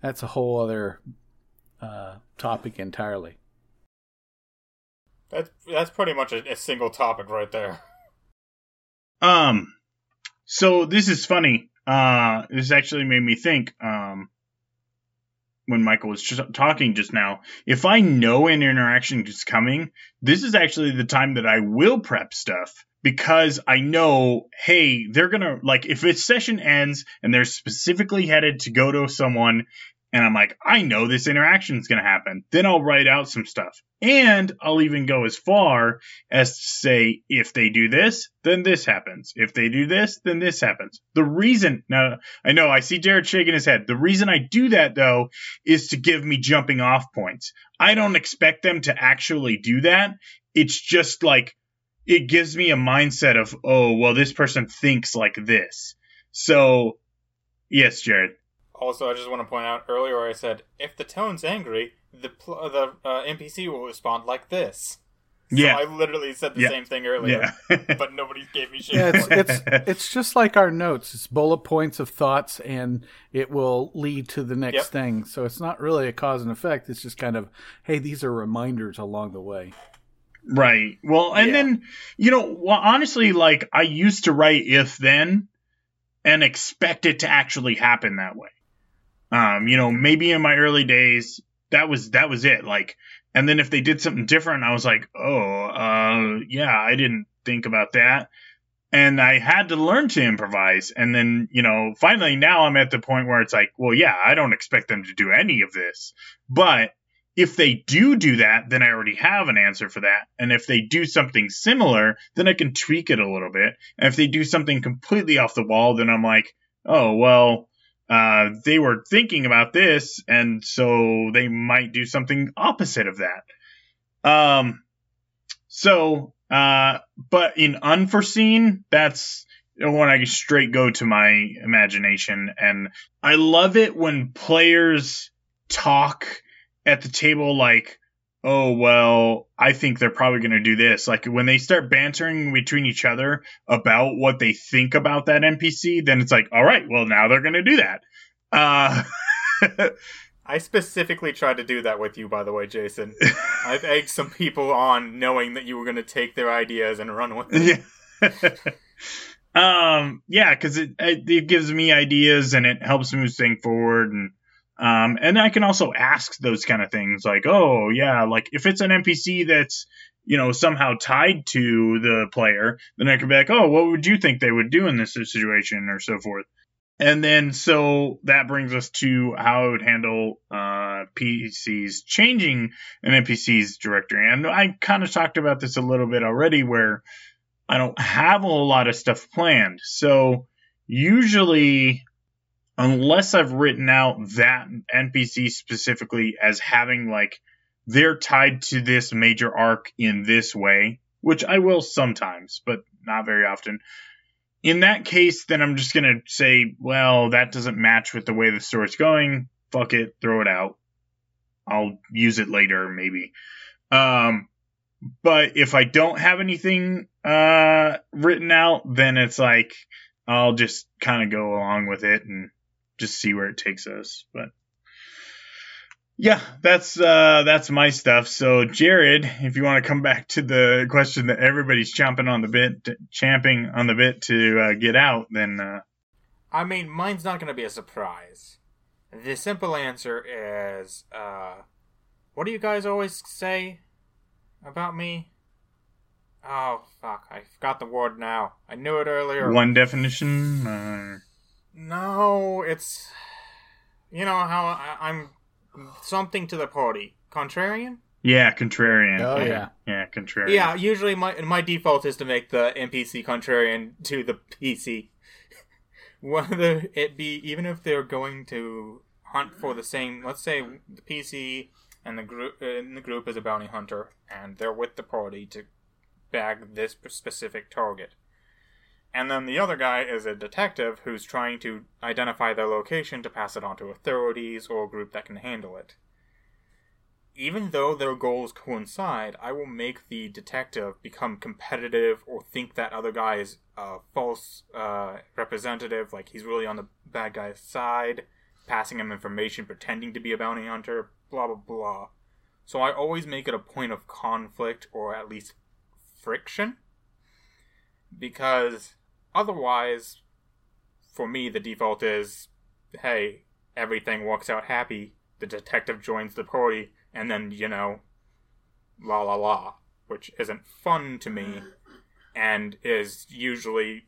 that's a whole other uh, topic entirely. That's that's pretty much a, a single topic right there. Um, so this is funny. Uh, this actually made me think. Um, when Michael was just talking just now, if I know an interaction is coming, this is actually the time that I will prep stuff because I know, hey, they're gonna like if a session ends and they're specifically headed to go to someone and I'm like, I know this interaction is going to happen. Then I'll write out some stuff. And I'll even go as far as to say, if they do this, then this happens. If they do this, then this happens. The reason, now, I know I see Jared shaking his head. The reason I do that, though, is to give me jumping off points. I don't expect them to actually do that. It's just like, it gives me a mindset of, oh, well, this person thinks like this. So, yes, Jared. Also, I just want to point out earlier I said if the tone's angry, the pl- the uh, NPC will respond like this. So Yeah. I literally said the Yeah. same thing earlier, Yeah. but nobody gave me shit. Yeah, it's it's it's just like our notes. It's bullet points of thoughts, and it will lead to the next Yep. thing. So it's not really a cause and effect. It's just kind of, hey, these are reminders along the way. Right. Well, and Yeah. then, you know, well, honestly, like I used to write if then and expect it to actually happen that way. Um, you know, maybe in my early days, that was that was it. Like, and then if they did something different, I was like, oh, uh, yeah, I didn't think about that. And I had to learn to improvise. And then, you know, finally now I'm at the point where it's like, well, yeah, I don't expect them to do any of this. But if they do do that, then I already have an answer for that. And if they do something similar, then I can tweak it a little bit. And if they do something completely off the wall, then I'm like, oh, well, uh, they were thinking about this, and so they might do something opposite of that. Um, so, uh, but in unforeseen, that's when I straight go to my imagination. And I love it when players talk at the table like, oh, well, I think they're probably going to do this. Like when they start bantering between each other about what they think about that NPC, then it's like, all right, well, now they're going to do that. Uh, I specifically tried to do that with you, by the way, Jason. I've egged some people on knowing that you were going to take their ideas and run with it. yeah. um, yeah, because it, it it gives me ideas and it helps move things forward, and um, and I can also ask those kind of things like, oh yeah, like if it's an NPC that's you know somehow tied to the player, then I could be like, oh, what would you think they would do in this situation, or so forth. And then, so that brings us to how I would handle uh, PCs changing an NPC's directory. And I kind of talked about this a little bit already, where I don't have a whole lot of stuff planned. So usually, unless I've written out that NPC specifically as having like they're tied to this major arc in this way, which I will sometimes, but not very often in that case, then I'm just gonna say, well, that doesn't match with the way the story's going. Fuck it, throw it out. I'll use it later, maybe. Um, but if I don't have anything uh, written out, then it's like I'll just kind of go along with it and just see where it takes us. But yeah, that's uh, that's my stuff. So, Jared, if you want to come back to the question that everybody's chomping on the bit, champing on the bit to uh, get out, then. Uh... I mean, mine's not going to be a surprise. The simple answer is, uh, what do you guys always say about me? Oh fuck! I forgot the word now. I knew it earlier. One definition. No, it's you know how I, I'm something to the party. Contrarian? Yeah, contrarian. Oh yeah. yeah. Yeah, contrarian. Yeah, usually my my default is to make the NPC contrarian to the PC. Whether it be even if they're going to hunt for the same, let's say the PC and the group in the group is a bounty hunter, and they're with the party to bag this specific target. And then the other guy is a detective who's trying to identify their location to pass it on to authorities or a group that can handle it. Even though their goals coincide, I will make the detective become competitive or think that other guy is a false uh, representative, like he's really on the bad guy's side, passing him information, pretending to be a bounty hunter, blah blah blah. So I always make it a point of conflict or at least friction because Otherwise, for me, the default is hey, everything works out happy. The detective joins the party, and then, you know, la la la, which isn't fun to me and is usually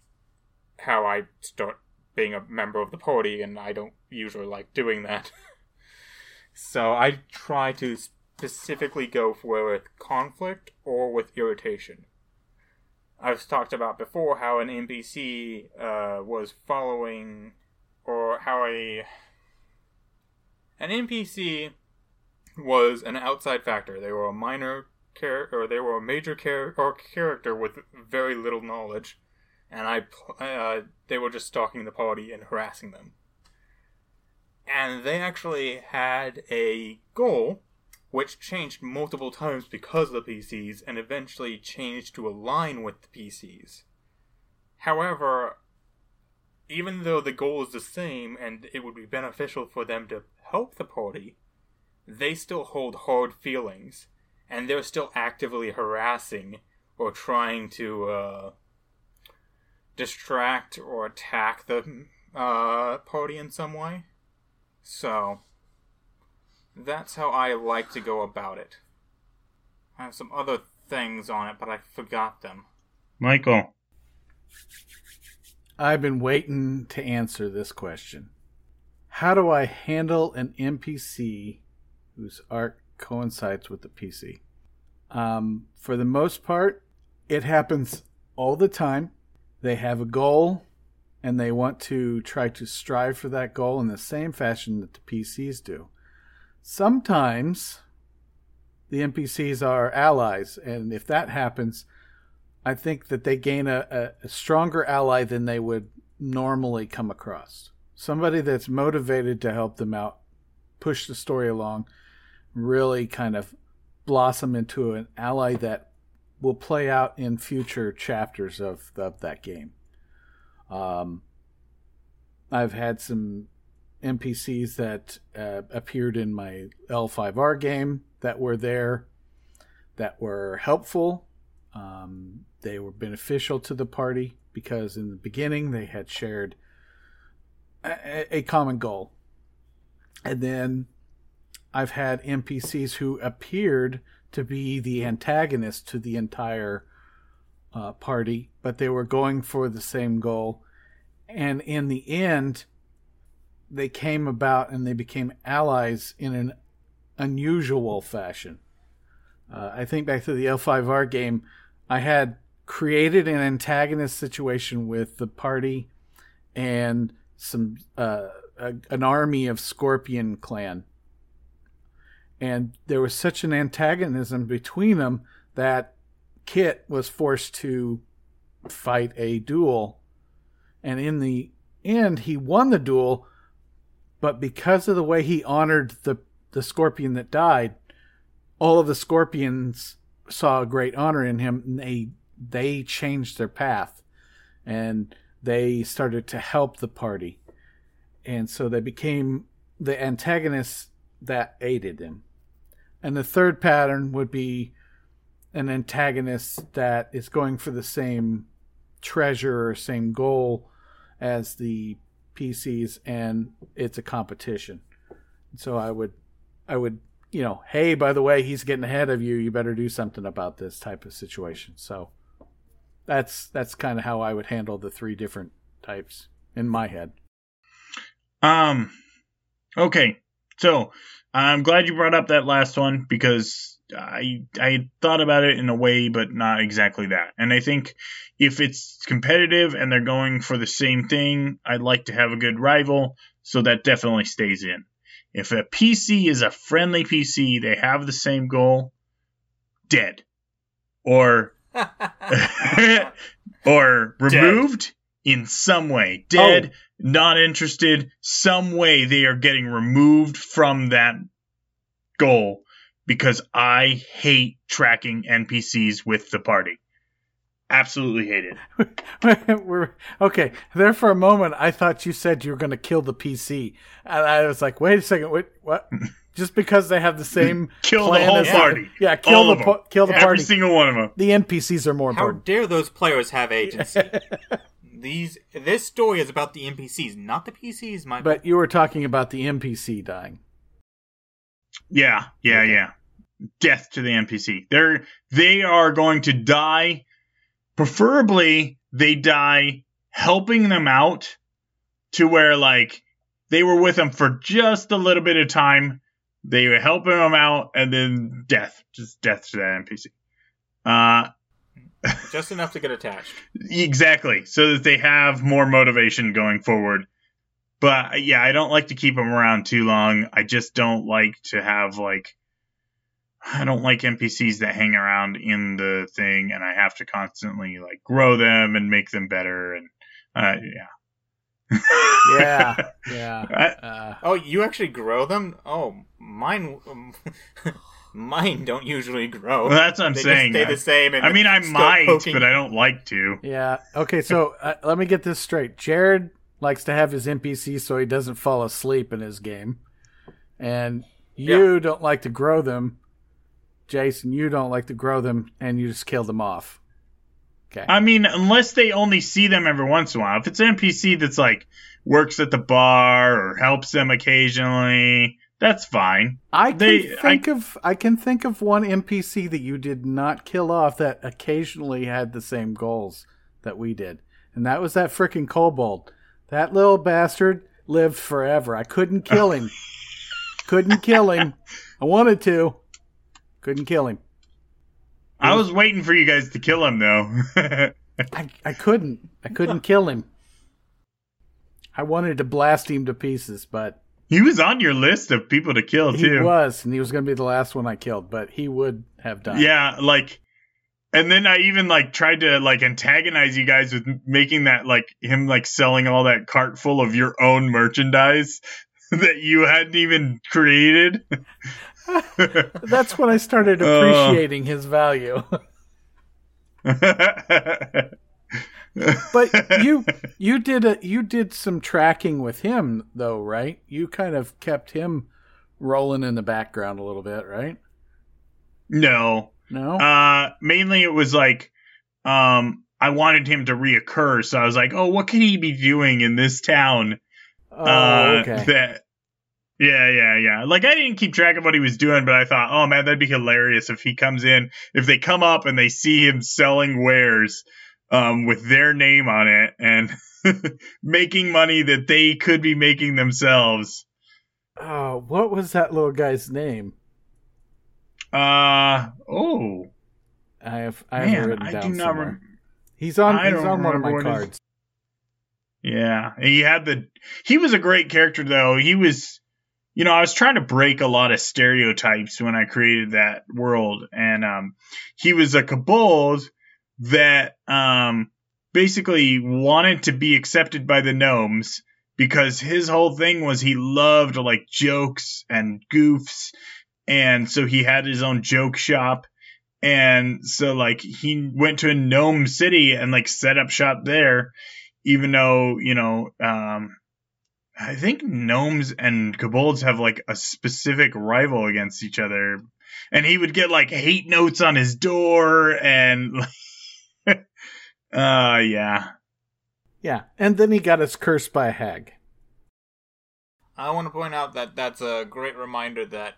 how I start being a member of the party, and I don't usually like doing that. so I try to specifically go for with conflict or with irritation. I've talked about before how an NPC uh, was following, or how a an NPC was an outside factor. They were a minor character, or they were a major character or character with very little knowledge, and I uh, they were just stalking the party and harassing them. And they actually had a goal which changed multiple times because of the PCs and eventually changed to align with the PCs. However, even though the goal is the same and it would be beneficial for them to help the party, they still hold hard feelings and they're still actively harassing or trying to uh, distract or attack the uh, party in some way. So, that's how I like to go about it. I have some other things on it, but I forgot them. Michael. I've been waiting to answer this question. How do I handle an NPC whose arc coincides with the PC? Um, for the most part, it happens all the time. They have a goal and they want to try to strive for that goal in the same fashion that the PCs do. Sometimes the NPCs are allies, and if that happens, I think that they gain a, a, stronger ally than they would normally come across. Somebody that's motivated to help them out, push the story along, really kind of blossom into an ally that will play out in future chapters of, of that game. Um, I've had some NPCs that uh, appeared in my L5R game that were there, that were helpful. Um, they were beneficial to the party because in the beginning they had shared a, a common goal. And then I've had NPCs who appeared to be the antagonist to the entire uh, party, but they were going for the same goal. And in the end, they came about and they became allies in an unusual fashion. Uh, I think back to the L5R game, I had created an antagonist situation with the party and some uh, a, an army of Scorpion clan, and there was such an antagonism between them that Kit was forced to fight a duel, and in the end, he won the duel. But because of the way he honored the the scorpion that died, all of the scorpions saw a great honor in him, and they they changed their path, and they started to help the party, and so they became the antagonists that aided them. And the third pattern would be an antagonist that is going for the same treasure or same goal as the PCs, and it's a competition. So I would, I would, you know, hey, by the way, he's getting ahead of you. You better do something about this type of situation. So that's that's kind of how I would handle the three different types in my head. Um. Okay, so I'm glad you brought up that last one because I I thought about it in a way, but not exactly that. And I think if it's competitive and they're going for the same thing, I'd like to have a good rival, so that definitely stays in. If a PC is a friendly PC, they have the same goal, dead. Or or removed dead. in some way. Dead, oh. not interested, some way they are getting removed from that goal because I hate tracking NPCs with the party. Absolutely hate it. We're okay. There for a moment, I thought you said you were going to kill the PC, and I was like, "Wait a second, wait, what?" Just because they have the same kill the whole party, yeah, kill All the kill the Every party. Every single one of them. The NPCs are more How important. How dare those players have agency? These this story is about the NPCs, not the PCs. My but you were talking about the NPC dying. Yeah, yeah, okay. yeah. Death to the NPC. They're they are going to die. Preferably, they die helping them out to where like they were with them for just a little bit of time. They were helping them out, and then death, just death to that NPC. Uh, just enough to get attached. Exactly, so that they have more motivation going forward. But yeah, I don't like to keep them around too long. I just don't like to have like I don't like NPCs that hang around in the thing and I have to constantly like grow them and make them better and uh, yeah. yeah, yeah. Uh, oh, you actually grow them? Oh, mine, um, mine don't usually grow. Well, that's what I'm they saying. stay the same. I mean, I might, poking. but I don't like to. Yeah. Okay, so uh, let me get this straight. Jared likes to have his NPC so he doesn't fall asleep in his game, and you yeah. don't like to grow them. Jason, you don't like to grow them, and you just kill them off. Okay. I mean, unless they only see them every once in a while. If it's an NPC that's like works at the bar or helps them occasionally, that's fine. I can they, think I, of I can think of one NPC that you did not kill off that occasionally had the same goals that we did, and that was that freaking kobold. That little bastard lived forever. I couldn't kill him. couldn't kill him. I wanted to. Couldn't kill him. I was waiting for you guys to kill him though. I, I couldn't. I couldn't kill him. I wanted to blast him to pieces, but he was on your list of people to kill too. He was, and he was going to be the last one I killed, but he would have died. Yeah, like and then I even like tried to like antagonize you guys with making that like him like selling all that cart full of your own merchandise that you hadn't even created. That's when I started uh. appreciating uh. his value. but you you did a you did some tracking with him though, right? You kind of kept him rolling in the background a little bit, right? No. No. Uh, mainly it was like, um, I wanted him to reoccur, so I was like, oh, what could he be doing in this town? Oh, uh, okay. That. Yeah, yeah, yeah. Like I didn't keep track of what he was doing, but I thought, oh man, that'd be hilarious if he comes in, if they come up and they see him selling wares, um, with their name on it and making money that they could be making themselves. Oh, what was that little guy's name? Uh oh. I have I have written I down do somewhere. rem- he's on I he's on one of my what his- cards. Yeah, he had the. He was a great character though. He was, you know, I was trying to break a lot of stereotypes when I created that world, and um, he was a kobold that um basically wanted to be accepted by the gnomes because his whole thing was he loved like jokes and goofs, and so he had his own joke shop. And so, like, he went to a gnome city and like set up shop there, even though you know um i think gnomes and kobolds have like a specific rival against each other and he would get like hate notes on his door and uh yeah Yeah, and then he got us cursed by a hag. I want to point out that that's a great reminder that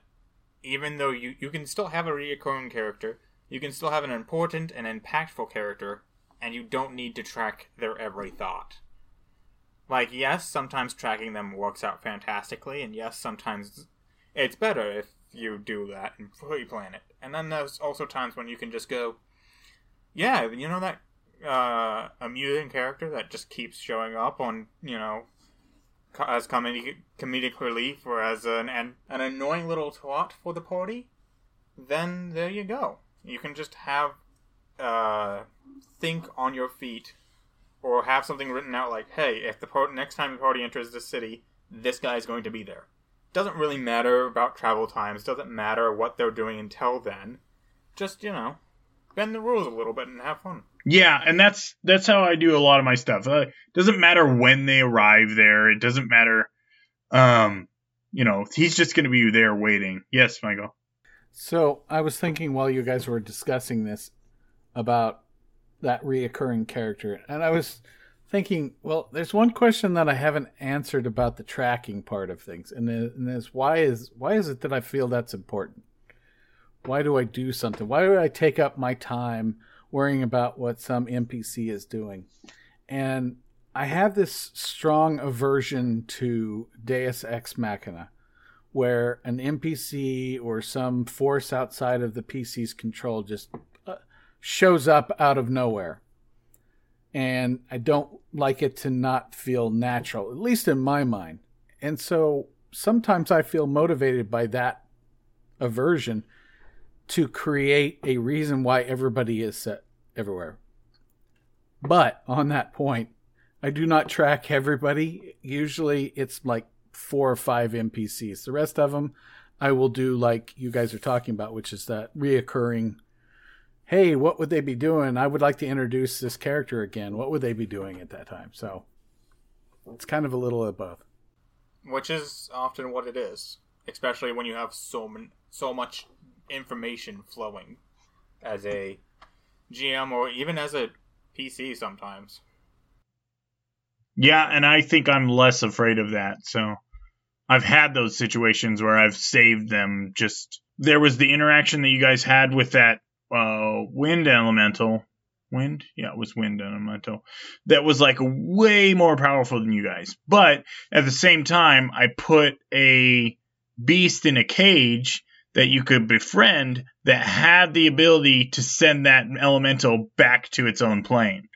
even though you, you can still have a reoccurring character, you can still have an important and impactful character, and you don't need to track their every thought. Like, yes, sometimes tracking them works out fantastically, and yes, sometimes it's better if you do that and pre plan it. And then there's also times when you can just go, yeah, you know that uh, amusing character that just keeps showing up on, you know, as comedic, comedic relief or as an, an an annoying little twat for the party, then there you go. You can just have uh, think on your feet, or have something written out like, "Hey, if the par- next time the party enters the city, this guy is going to be there." Doesn't really matter about travel times. Doesn't matter what they're doing until then. Just you know, bend the rules a little bit and have fun. Yeah and that's that's how i do a lot of my stuff uh, doesn't matter when they arrive there it doesn't matter um you know he's just gonna be there waiting yes michael So I was thinking while you guys were discussing this about that reoccurring character, and I was thinking, well, there's one question that I haven't answered about the tracking part of things, and is why is why is it that I feel that's important? Why do I do something? Why do I take up my time worrying about what some NPC is doing? And I have this strong aversion to Deus Ex Machina where an NPC or some force outside of the PC's control just uh, shows up out of nowhere. And I don't like it to not feel natural, at least in my mind. And so sometimes I feel motivated by that aversion to create a reason why everybody is set everywhere. But on that point, I do not track everybody. Usually it's like four or five NPCs. The rest of them, I will do like you guys are talking about, which is that reoccurring. Hey, what would they be doing? I would like to introduce this character again. What would they be doing at that time? So it's kind of a little of both. which is often what it is, especially when you have so so much information flowing as a GM or even as a PC sometimes. Yeah, and I think I'm less afraid of that. So I've had those situations where I've saved them. Just there was the interaction that you guys had with that uh, wind elemental. Wind? Yeah, it was wind elemental. That was like way more powerful than you guys. But at the same time, I put a beast in a cage that you could befriend that had the ability to send that elemental back to its own plane.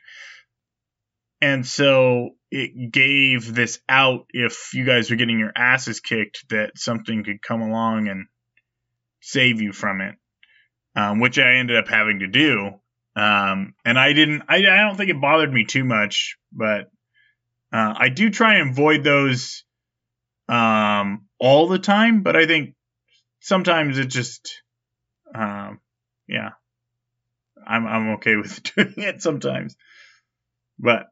And so it gave this out if you guys were getting your asses kicked that something could come along and save you from it, um, which I ended up having to do. Um, and I didn't, I, I don't think it bothered me too much, but uh, I do try and avoid those um, all the time. But I think sometimes it just, um, yeah, I'm I'm okay with doing it sometimes. But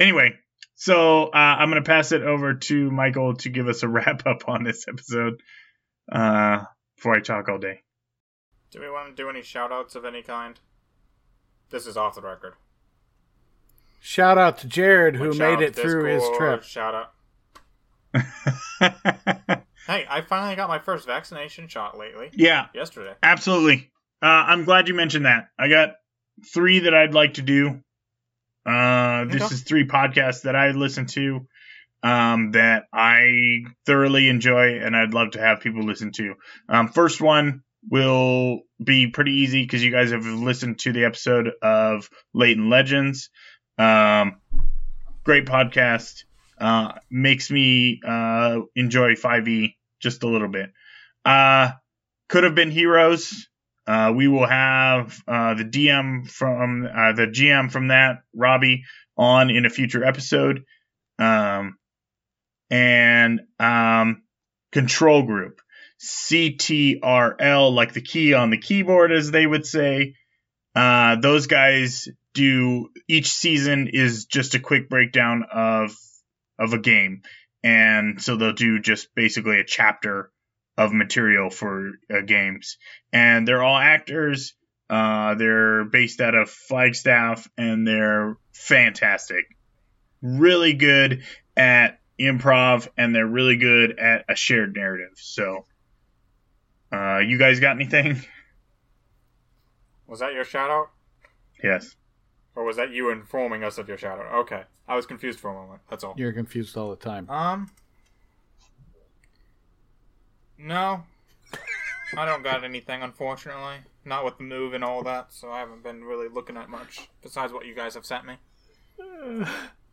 anyway, so uh, I'm going to pass it over to Michael to give us a wrap up on this episode uh, before I talk all day. Do we want to do any shout outs of any kind? This is off the record. Shout out to Jared who made it to through his trip. Shout out. Hey, I finally got my first vaccination shot lately. yeah, Yesterday. absolutely. Uh, I'm glad you mentioned that. I got three that I'd like to do. Uh, this Okay. is three podcasts that I listen to um, that I thoroughly enjoy and I'd love to have people listen to. Um, first one will be pretty easy because you guys have listened to the episode of Leighton Legends. Um, great podcast. Uh, makes me uh, enjoy 5e just a little bit. Uh, could have been Heroes. Uh, we will have uh, the DM from uh, the GM from that, Robbie, on in a future episode. Um, and um, Control Group, CTRL, like the key on the keyboard, as they would say. Uh, those guys do each season is just a quick breakdown of of a game, and so they'll do just basically a chapter of material for uh, games, and they're all actors. Uh, they're based out of Flagstaff, and they're fantastic. Really good at improv, and they're really good at a shared narrative. So, uh, you guys got anything? Was that your shout out? Yes. Or was that you informing us of your shout out? Okay. I was confused for a moment. That's all. You're confused all the time. Um. No. I don't got anything, unfortunately. Not with the move and all that, so I haven't been really looking at much besides what you guys have sent me.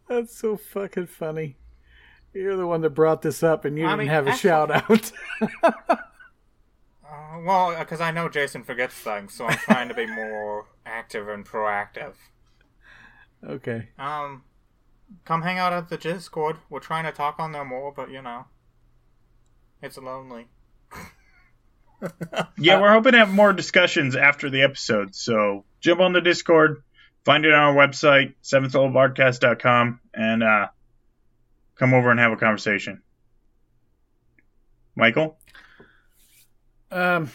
That's so fucking funny. You're the one that brought this up, and you I didn't mean, have a actually- shout out. Uh, well, because I know Jason forgets things, so I'm trying to be more active and proactive. Okay. Um, come hang out at the Discord. We're trying to talk on there more, but you know, it's lonely. Yeah, we're hoping to have more discussions after the episode. So jump on the Discord, find it on our website, seventhlevelbardcast.com, and uh, come over and have a conversation. Michael? Um,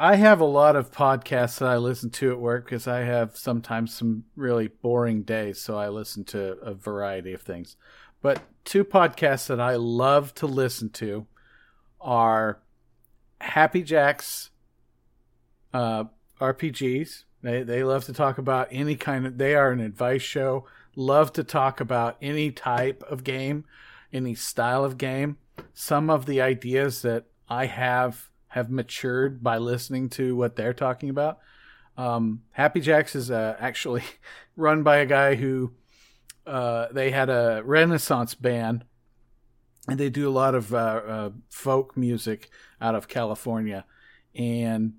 I have a lot of podcasts that I listen to at work because I have sometimes some really boring days, so I listen to a variety of things. But two podcasts that I love to listen to are Happy Jacks uh, RPGs. They they love to talk about any kind of. They are an advice show. Love to talk about any type of game, any style of game. Some of the ideas that I have have matured by listening to what they're talking about. Um, Happy Jacks is uh, actually run by a guy who uh, they had a Renaissance band, and they do a lot of uh, uh, folk music out of California. And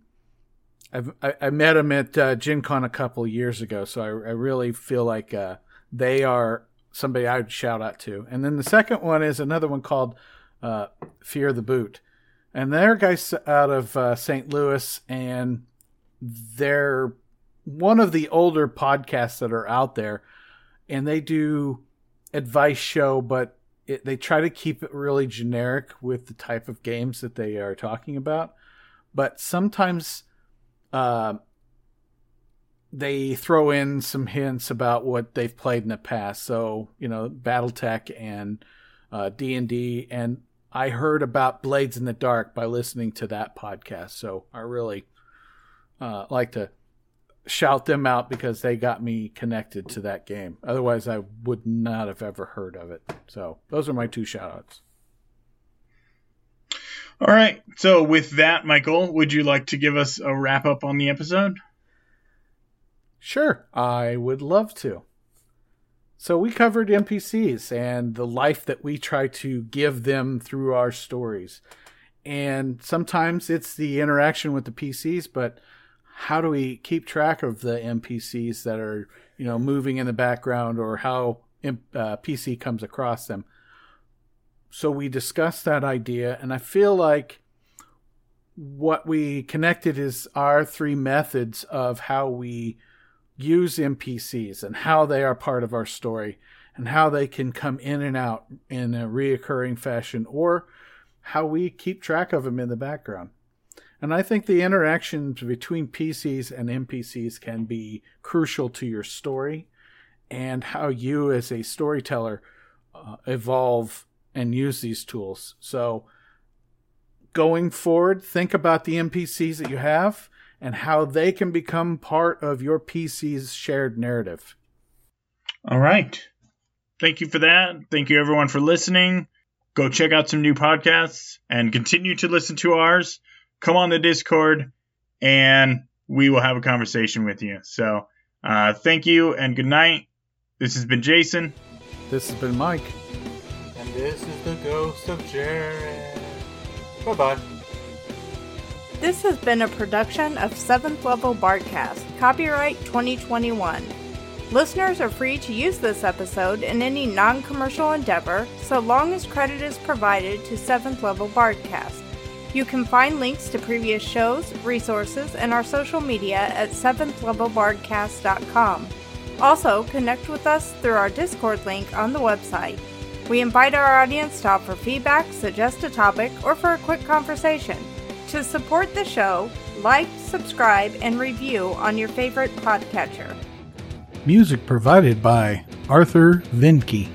I've, I, I met him at uh, Gen Con a couple years ago, so I, I really feel like uh, they are somebody I would shout out to. And then the second one is another one called uh, Fear the Boot. And they're guys out of uh, St. Louis, and they're one of the older podcasts that are out there. And they do advice show, but it, they try to keep it really generic with the type of games that they are talking about. But sometimes uh, they throw in some hints about what they've played in the past. So you know, BattleTech and uh, D and D, and I heard about Blades in the Dark by listening to that podcast. So I really uh, like to shout them out because they got me connected to that game. Otherwise, I would not have ever heard of it. So those are my two shout outs. All right. So, with that, Michael, would you like to give us a wrap up on the episode? Sure, I would love to. So we covered NPCs and the life that we try to give them through our stories. And sometimes it's the interaction with the PCs, but how do we keep track of the NPCs that are, you know, moving in the background or how uh, PC comes across them? So we discussed that idea, and I feel like what we connected is our three methods of how we use NPCs and how they are part of our story and how they can come in and out in a reoccurring fashion or how we keep track of them in the background. And I think the interactions between PCs and NPCs can be crucial to your story and how you, as a storyteller, uh, evolve and use these tools. So, going forward, think about the NPCs that you have and how they can become part of your PC's shared narrative. All right. Thank you for that. Thank you, everyone, for listening. Go check out some new podcasts and continue to listen to ours. Come on the Discord, and we will have a conversation with you. So, uh, thank you and good night. This has been Jason. This has been Mike. And this is the ghost of Jared. Bye bye. This has been a production of 7th Level Bardcast, copyright 2021. Listeners are free to use this episode in any non commercial endeavor so long as credit is provided to 7th Level Bardcast. You can find links to previous shows, resources, and our social media at 7thlevelbardcast.com. Also, connect with us through our Discord link on the website. We invite our audience to offer feedback, suggest a topic, or for a quick conversation. To support the show, like, subscribe, and review on your favorite podcatcher. Music provided by Arthur Vinke.